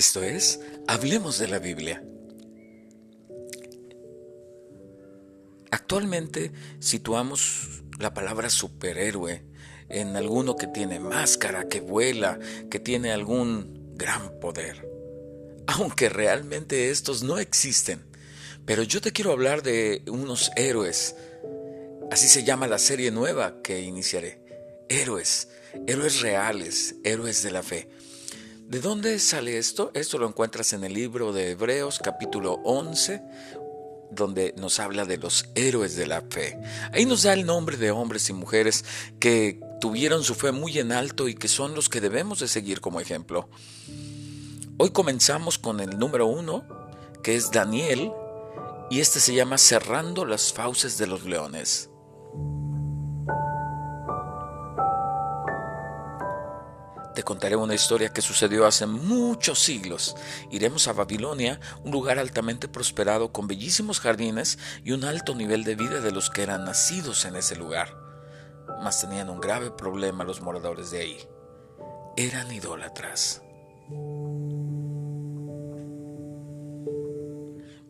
Esto es, hablemos de la Biblia. Actualmente situamos la palabra superhéroe en alguno que tiene máscara, que vuela, que tiene algún gran poder. Aunque realmente estos no existen. Pero yo te quiero hablar de unos héroes. Así se llama la serie nueva que iniciaré. Héroes, héroes reales, héroes de la fe. ¿De dónde sale esto? Esto lo encuentras en el libro de Hebreos capítulo 11, donde nos habla de los héroes de la fe. Ahí nos da el nombre de hombres y mujeres que tuvieron su fe muy en alto y que son los que debemos de seguir como ejemplo. Hoy comenzamos con el número uno, que es Daniel, y este se llama Cerrando las fauces de los leones. Te contaré una historia que sucedió hace muchos siglos. Iremos a Babilonia, un lugar altamente prosperado con bellísimos jardines y un alto nivel de vida de los que eran nacidos en ese lugar. Mas tenían un grave problema los moradores de ahí. Eran idólatras.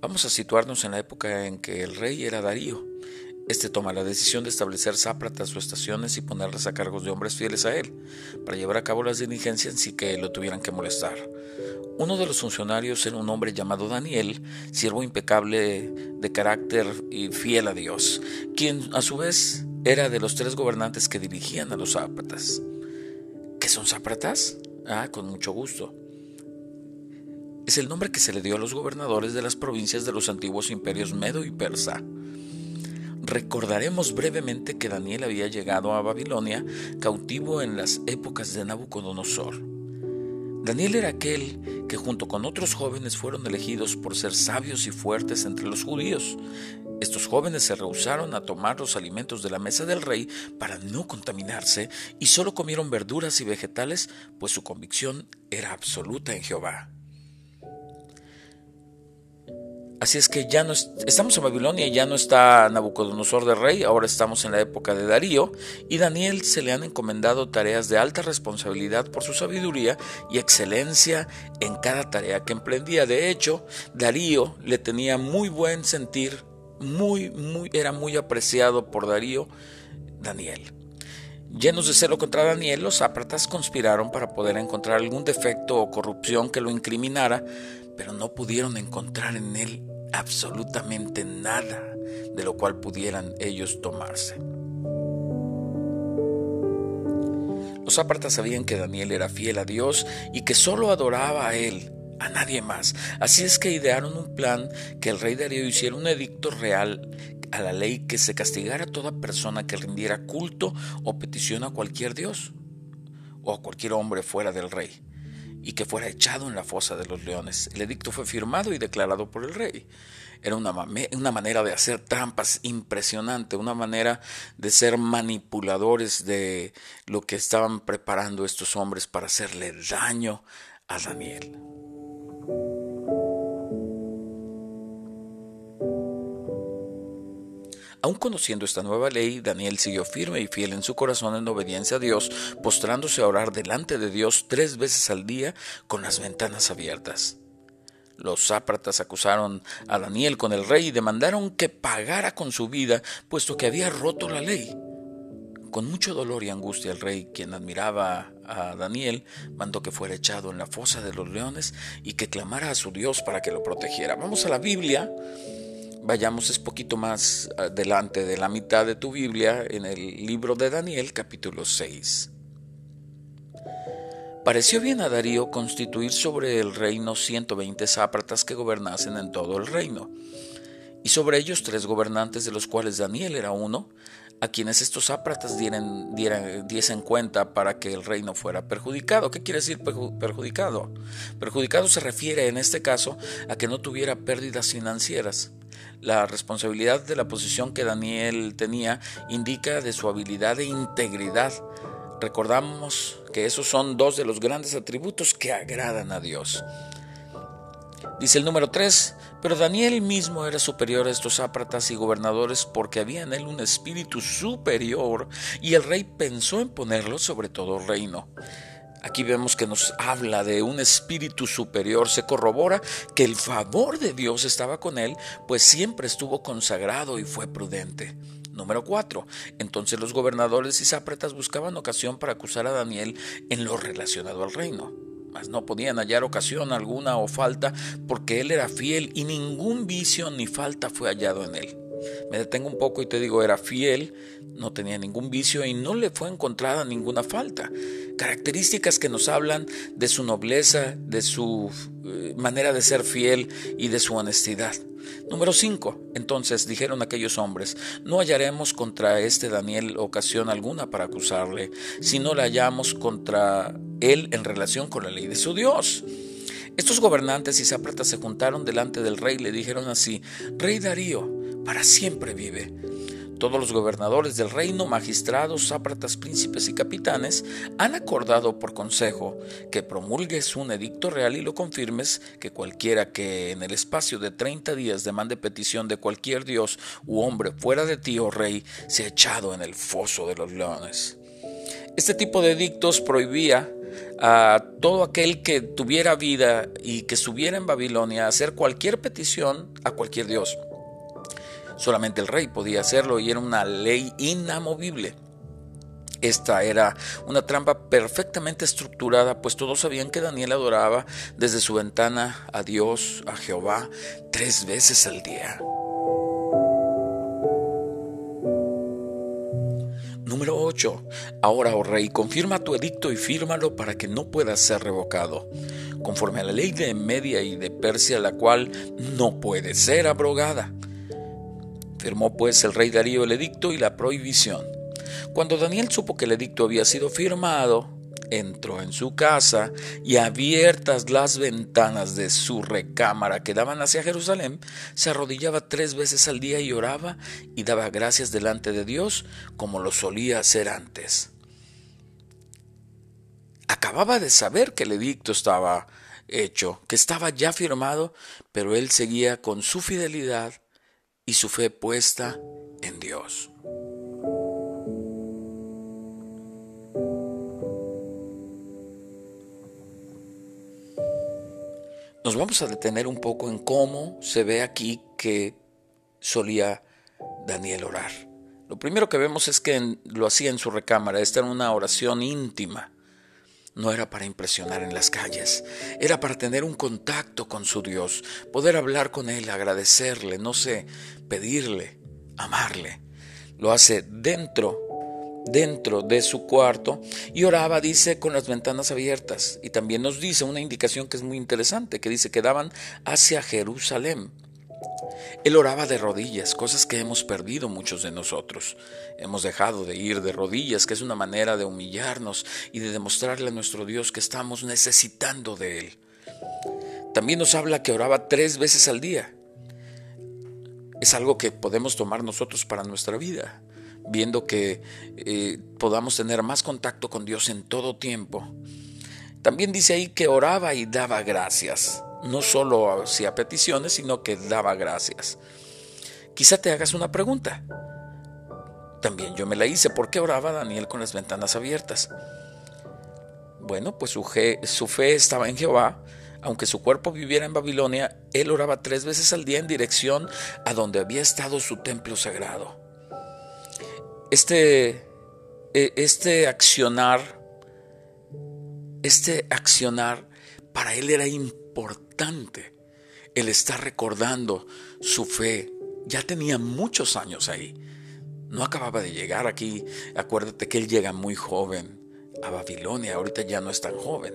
Vamos a situarnos en la época en que el rey era Darío. Este toma la decisión de establecer sápratas o estaciones y ponerlas a cargos de hombres fieles a él, para llevar a cabo las diligencias sin que lo tuvieran que molestar. Uno de los funcionarios era un hombre llamado Daniel, siervo impecable de carácter y fiel a Dios, quien a su vez era de los tres gobernantes que dirigían a los sápratas. ¿Qué son sápratas? Ah, con mucho gusto. Es el nombre que se le dio a los gobernadores de las provincias de los antiguos imperios Medo y Persa. Recordaremos brevemente que Daniel había llegado a Babilonia cautivo en las épocas de Nabucodonosor. Daniel era aquel que junto con otros jóvenes fueron elegidos por ser sabios y fuertes entre los judíos. Estos jóvenes se rehusaron a tomar los alimentos de la mesa del rey para no contaminarse y solo comieron verduras y vegetales, pues su convicción era absoluta en Jehová. Así es que ya no estamos en Babilonia ya no está Nabucodonosor de rey, ahora estamos en la época de Darío y Daniel se le han encomendado tareas de alta responsabilidad por su sabiduría y excelencia en cada tarea que emprendía. De hecho, Darío le tenía muy buen sentir, muy muy era muy apreciado por Darío Daniel. Llenos de celo contra Daniel, los ápratas conspiraron para poder encontrar algún defecto o corrupción que lo incriminara, pero no pudieron encontrar en él absolutamente nada de lo cual pudieran ellos tomarse. Los ápratas sabían que Daniel era fiel a Dios y que solo adoraba a él, a nadie más. Así es que idearon un plan que el rey Darío hiciera un edicto real a la ley que se castigara toda persona que rindiera culto o petición a cualquier dios o a cualquier hombre fuera del rey y que fuera echado en la fosa de los leones. El edicto fue firmado y declarado por el rey. Era una, una, manera de hacer trampas impresionante, una manera de ser manipuladores de lo que estaban preparando estos hombres para hacerle daño a Daniel. Aun conociendo esta nueva ley, Daniel siguió firme y fiel en su corazón en obediencia a Dios, postrándose a orar delante de Dios tres veces al día con las ventanas abiertas. Los sápratas acusaron a Daniel con el rey y demandaron que pagara con su vida, puesto que había roto la ley. Con mucho dolor y angustia el rey, quien admiraba a Daniel, mandó que fuera echado en la fosa de los leones y que clamara a su Dios para que lo protegiera. Vamos a la Biblia Vayamos es poquito más adelante de la mitad de tu Biblia en el libro de Daniel capítulo 6. Pareció bien a Darío constituir sobre el reino 120 sápratas que gobernasen en todo el reino, y sobre ellos tres gobernantes de los cuales Daniel era uno, a quienes estos sápratas dieran, diesen cuenta para que el reino fuera perjudicado. ¿Qué quiere decir perjudicado? Perjudicado se refiere en este caso a que no tuviera pérdidas financieras. La responsabilidad de la posición que Daniel tenía indica de su habilidad e integridad. Recordamos que esos son dos de los grandes atributos que agradan a Dios. Dice el número 3, pero Daniel mismo era superior a estos ápratas y gobernadores porque había en él un espíritu superior y el rey pensó en ponerlo sobre todo reino. Aquí vemos que nos habla de un espíritu superior. Se corrobora que el favor de Dios estaba con él, pues siempre estuvo consagrado y fue prudente. Número 4. Entonces los gobernadores y sápretas buscaban ocasión para acusar a Daniel en lo relacionado al reino. Mas no podían hallar ocasión alguna o falta, porque él era fiel y ningún vicio ni falta fue hallado en él. Me detengo un poco y te digo, era fiel, no tenía ningún vicio y no le fue encontrada ninguna falta. Características que nos hablan de su nobleza, de su eh, manera de ser fiel y de su honestidad. Número 5. Entonces dijeron aquellos hombres, no hallaremos contra este Daniel ocasión alguna para acusarle, si no la hallamos contra él en relación con la ley de su Dios. Estos gobernantes y sápratas se juntaron delante del rey y le dijeron así, Rey Darío, para siempre vive. Todos los gobernadores del reino, magistrados, sápratas, príncipes y capitanes han acordado por consejo que promulgues un edicto real y lo confirmes que cualquiera que en el espacio de 30 días demande petición de cualquier dios u hombre fuera de ti, oh rey, sea echado en el foso de los leones. Este tipo de edictos prohibía a todo aquel que tuviera vida y que estuviera en Babilonia hacer cualquier petición a cualquier dios. Solamente el rey podía hacerlo y era una ley inamovible. Esta era una trampa perfectamente estructurada, pues todos sabían que Daniel adoraba desde su ventana a Dios, a Jehová, tres veces al día. Número 8. Ahora, oh rey, confirma tu edicto y fírmalo para que no pueda ser revocado, conforme a la ley de Media y de Persia, la cual no puede ser abrogada. Firmó pues el rey Darío el edicto y la prohibición. Cuando Daniel supo que el edicto había sido firmado, entró en su casa y abiertas las ventanas de su recámara que daban hacia Jerusalén, se arrodillaba tres veces al día y oraba y daba gracias delante de Dios como lo solía hacer antes. Acababa de saber que el edicto estaba hecho, que estaba ya firmado, pero él seguía con su fidelidad y su fe puesta en Dios. Nos vamos a detener un poco en cómo se ve aquí que solía Daniel orar. Lo primero que vemos es que lo hacía en su recámara, esta era una oración íntima no era para impresionar en las calles, era para tener un contacto con su Dios, poder hablar con Él, agradecerle, no sé, pedirle, amarle. Lo hace dentro, dentro de su cuarto y oraba, dice, con las ventanas abiertas. Y también nos dice una indicación que es muy interesante, que dice que daban hacia Jerusalén. Él oraba de rodillas, cosas que hemos perdido muchos de nosotros. Hemos dejado de ir de rodillas, que es una manera de humillarnos y de demostrarle a nuestro Dios que estamos necesitando de Él. También nos habla que oraba tres veces al día. Es algo que podemos tomar nosotros para nuestra vida, viendo que eh, podamos tener más contacto con Dios en todo tiempo. También dice ahí que oraba y daba gracias no solo hacía peticiones, sino que daba gracias. Quizá te hagas una pregunta. También yo me la hice. ¿Por qué oraba Daniel con las ventanas abiertas? Bueno, pues su, fe estaba en Jehová. Aunque su cuerpo viviera en Babilonia, él oraba tres veces al día en dirección a donde había estado su templo sagrado. Este, e, este accionar, este accionar para él era importante el estar recordando su fe. Ya tenía muchos años ahí. No acababa de llegar aquí. Acuérdate que él llega muy joven a Babilonia. Ahorita ya no es tan joven.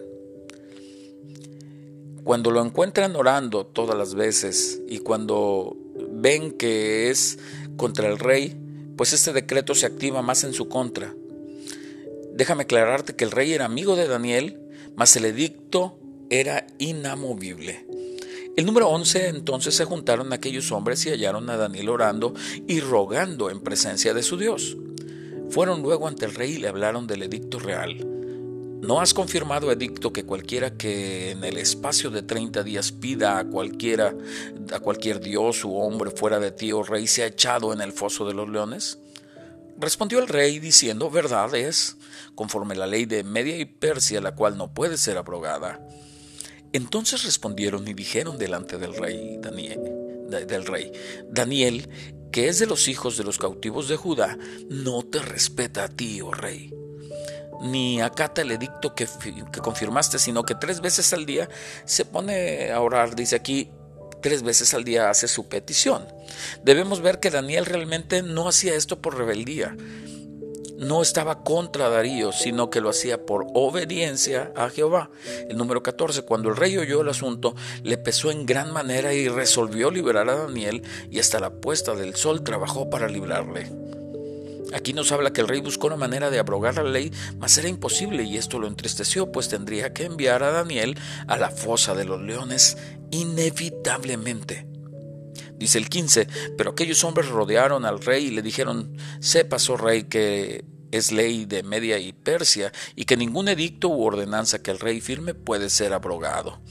Cuando lo encuentran orando todas las veces y cuando ven que es contra el rey, pues este decreto se activa más en su contra. Déjame aclararte que el rey era amigo de Daniel, mas el edicto era inamovible. El número 11 entonces se juntaron aquellos hombres y hallaron a Daniel orando y rogando en presencia de su Dios. Fueron luego ante el rey y le hablaron del edicto real. ¿No has confirmado, edicto, que cualquiera que en el espacio de 30 días pida a cualquiera, a cualquier dios u hombre fuera de ti, o oh rey, sea echado en el foso de los leones? Respondió el rey diciendo, verdad es, conforme la ley de Media y Persia, la cual no puede ser abrogada. Entonces respondieron y dijeron delante del rey Daniel, del rey, Daniel, que es de los hijos de los cautivos de Judá, no te respeta a ti, oh rey, ni acata el edicto que, que confirmaste, sino que tres veces al día se pone a orar, dice aquí, tres veces al día hace su petición. Debemos ver que Daniel realmente no hacía esto por rebeldía, no estaba contra Darío, sino que lo hacía por obediencia a Jehová. El número 14, cuando el rey oyó el asunto, le pesó en gran manera y resolvió liberar a Daniel y hasta la puesta del sol trabajó para librarle. Aquí nos habla que el rey buscó una manera de abrogar la ley, mas era imposible y esto lo entristeció, pues tendría que enviar a Daniel a la fosa de los leones inevitablemente. Dice el 15, pero aquellos hombres rodearon al rey y le dijeron, sepas, oh rey, que es ley de Media y Persia, y que ningún edicto u ordenanza que el rey firme puede ser abrogado.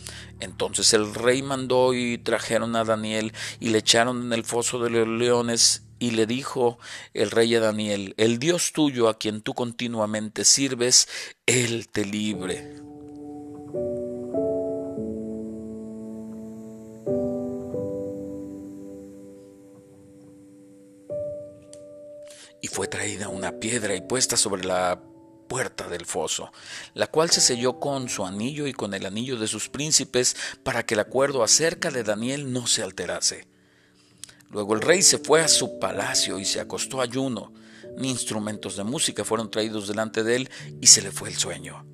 Entonces el rey mandó y trajeron a Daniel y le echaron en el foso de los leones, y le dijo el rey a Daniel, el Dios tuyo a quien tú continuamente sirves, él te libre. Fue traída una piedra y puesta sobre la puerta del foso, la cual se selló con su anillo y con el anillo de sus príncipes para que el acuerdo acerca de Daniel no se alterase. Luego el rey se fue a su palacio y se acostó ayuno, ni instrumentos de música fueron traídos delante de él y se le fue el sueño.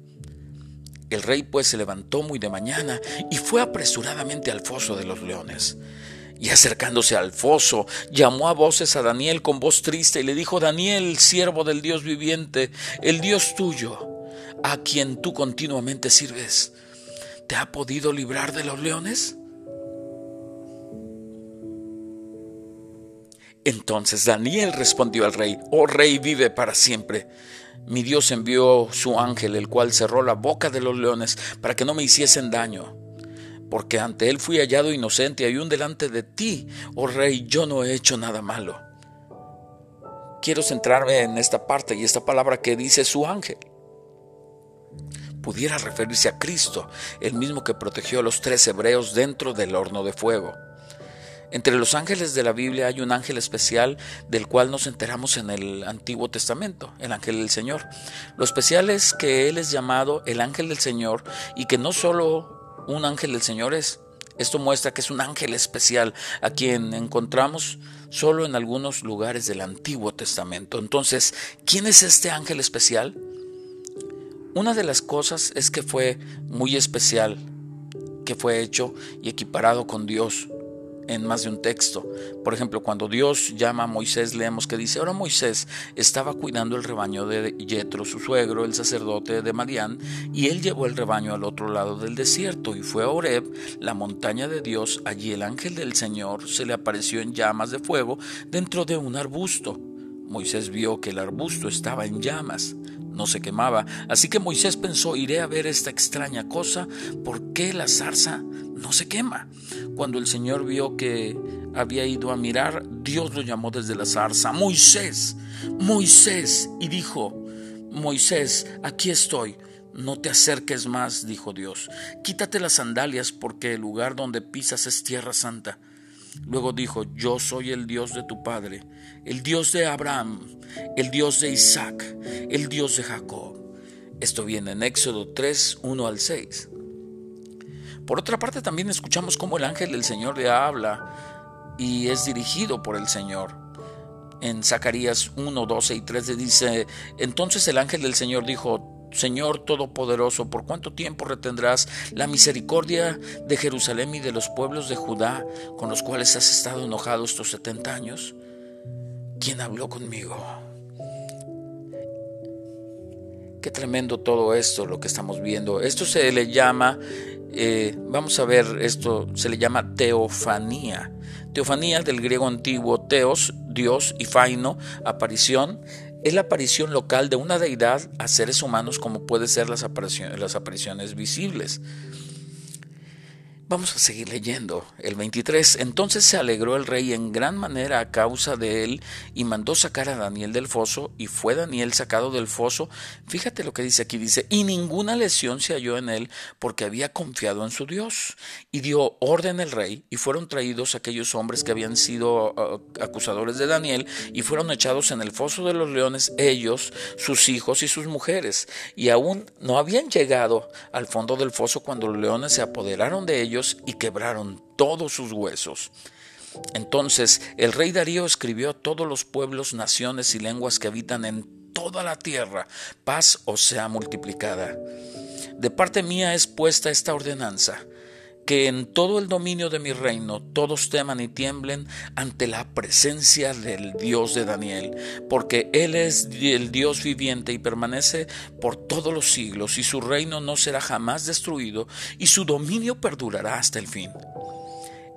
El rey pues se levantó muy de mañana y fue apresuradamente al foso de los leones. Y acercándose al foso, llamó a voces a Daniel con voz triste y le dijo, Daniel, siervo del Dios viviente, el Dios tuyo, a quien tú continuamente sirves, ¿te ha podido librar de los leones? Entonces Daniel respondió al rey, oh rey, vive para siempre. Mi Dios envió su ángel, el cual cerró la boca de los leones para que no me hiciesen daño porque ante él fui hallado inocente y aún delante de ti, oh rey, yo no he hecho nada malo. Quiero centrarme en esta parte y esta palabra que dice su ángel. Pudiera referirse a Cristo, el mismo que protegió a los tres hebreos dentro del horno de fuego. Entre los ángeles de la Biblia hay un ángel especial del cual nos enteramos en el Antiguo Testamento, el ángel del Señor. Lo especial es que Él es llamado el ángel del Señor y que no solo un ángel del Señor es. Esto muestra que es un ángel especial a quien encontramos solo en algunos lugares del Antiguo Testamento. Entonces, ¿quién es este ángel especial? Una de las cosas es que fue muy especial, que fue hecho y equiparado con Dios en más de un texto. Por ejemplo, cuando Dios llama a Moisés, leemos que dice, ahora Moisés estaba cuidando el rebaño de Yetro, su suegro, el sacerdote de Madián, y él llevó el rebaño al otro lado del desierto y fue a Horeb, la montaña de Dios. Allí el ángel del Señor se le apareció en llamas de fuego dentro de un arbusto. Moisés vio que el arbusto estaba en llamas, no se quemaba, así que Moisés pensó, iré a ver esta extraña cosa, ¿por qué la zarza no se quema? Cuando el Señor vio que había ido a mirar, Dios lo llamó desde la zarza, Moisés, Moisés, y dijo, Moisés, aquí estoy. No te acerques más, dijo Dios. Quítate las sandalias porque el lugar donde pisas es tierra santa. Luego dijo, yo soy el Dios de tu Padre, el Dios de Abraham, el Dios de Isaac, el Dios de Jacob. Esto viene en Éxodo 3, 1 al 6. Por otra parte, también escuchamos cómo el ángel del Señor le habla y es dirigido por el Señor. En Zacarías 1, 12 y 13 dice, entonces el ángel del Señor dijo, Señor Todopoderoso, ¿por cuánto tiempo retendrás la misericordia de Jerusalén y de los pueblos de Judá con los cuales has estado enojado estos setenta años? ¿Quién habló conmigo? Qué tremendo todo esto, lo que estamos viendo. Esto se le llama, eh, vamos a ver, esto se le llama teofanía. Teofanía del griego antiguo, teos, Dios, y faino, aparición es la aparición local de una deidad a seres humanos como puede ser las apariciones, las apariciones visibles. Vamos a seguir leyendo. El 23. Entonces se alegró el rey en gran manera a causa de él y mandó sacar a Daniel del foso y fue Daniel sacado del foso. Fíjate lo que dice aquí. Dice, y ninguna lesión se halló en él porque había confiado en su Dios. Y dio orden el rey y fueron traídos aquellos hombres que habían sido uh, acusadores de Daniel y fueron echados en el foso de los leones ellos, sus hijos y sus mujeres. Y aún no habían llegado al fondo del foso cuando los leones se apoderaron de ellos y quebraron todos sus huesos. Entonces el rey Darío escribió a todos los pueblos, naciones y lenguas que habitan en toda la tierra, paz os sea multiplicada. De parte mía es puesta esta ordenanza, que en todo el dominio de mi reino todos teman y tiemblen ante la presencia del Dios de Daniel, porque Él es el Dios viviente y permanece por todos los siglos, y su reino no será jamás destruido, y su dominio perdurará hasta el fin.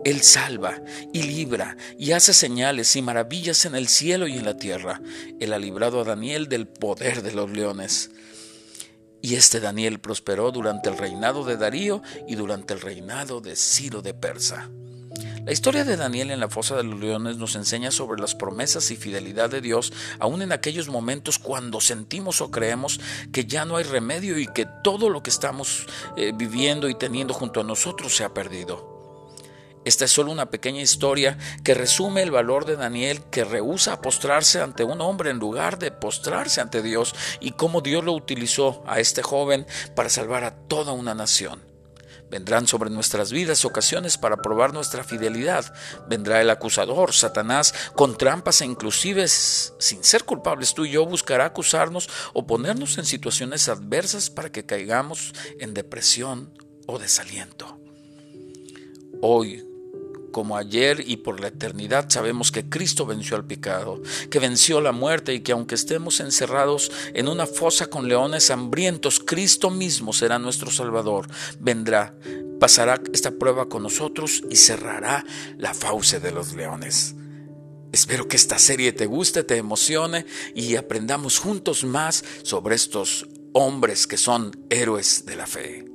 Él salva y libra y hace señales y maravillas en el cielo y en la tierra. Él ha librado a Daniel del poder de los leones. Y este Daniel prosperó durante el reinado de Darío y durante el reinado de Ciro de Persa. La historia de Daniel en la fosa de los leones nos enseña sobre las promesas y fidelidad de Dios, aun en aquellos momentos cuando sentimos o creemos que ya no hay remedio y que todo lo que estamos eh, viviendo y teniendo junto a nosotros se ha perdido. Esta es solo una pequeña historia que resume el valor de Daniel que rehúsa postrarse ante un hombre en lugar de postrarse ante Dios y cómo Dios lo utilizó a este joven para salvar a toda una nación. Vendrán sobre nuestras vidas ocasiones para probar nuestra fidelidad. Vendrá el acusador, Satanás, con trampas e inclusive sin ser culpables tú y yo buscará acusarnos o ponernos en situaciones adversas para que caigamos en depresión o desaliento. Hoy como ayer y por la eternidad sabemos que Cristo venció al pecado, que venció la muerte y que aunque estemos encerrados en una fosa con leones hambrientos, Cristo mismo será nuestro Salvador. Vendrá, pasará esta prueba con nosotros y cerrará la fauce de los leones. Espero que esta serie te guste, te emocione y aprendamos juntos más sobre estos hombres que son héroes de la fe.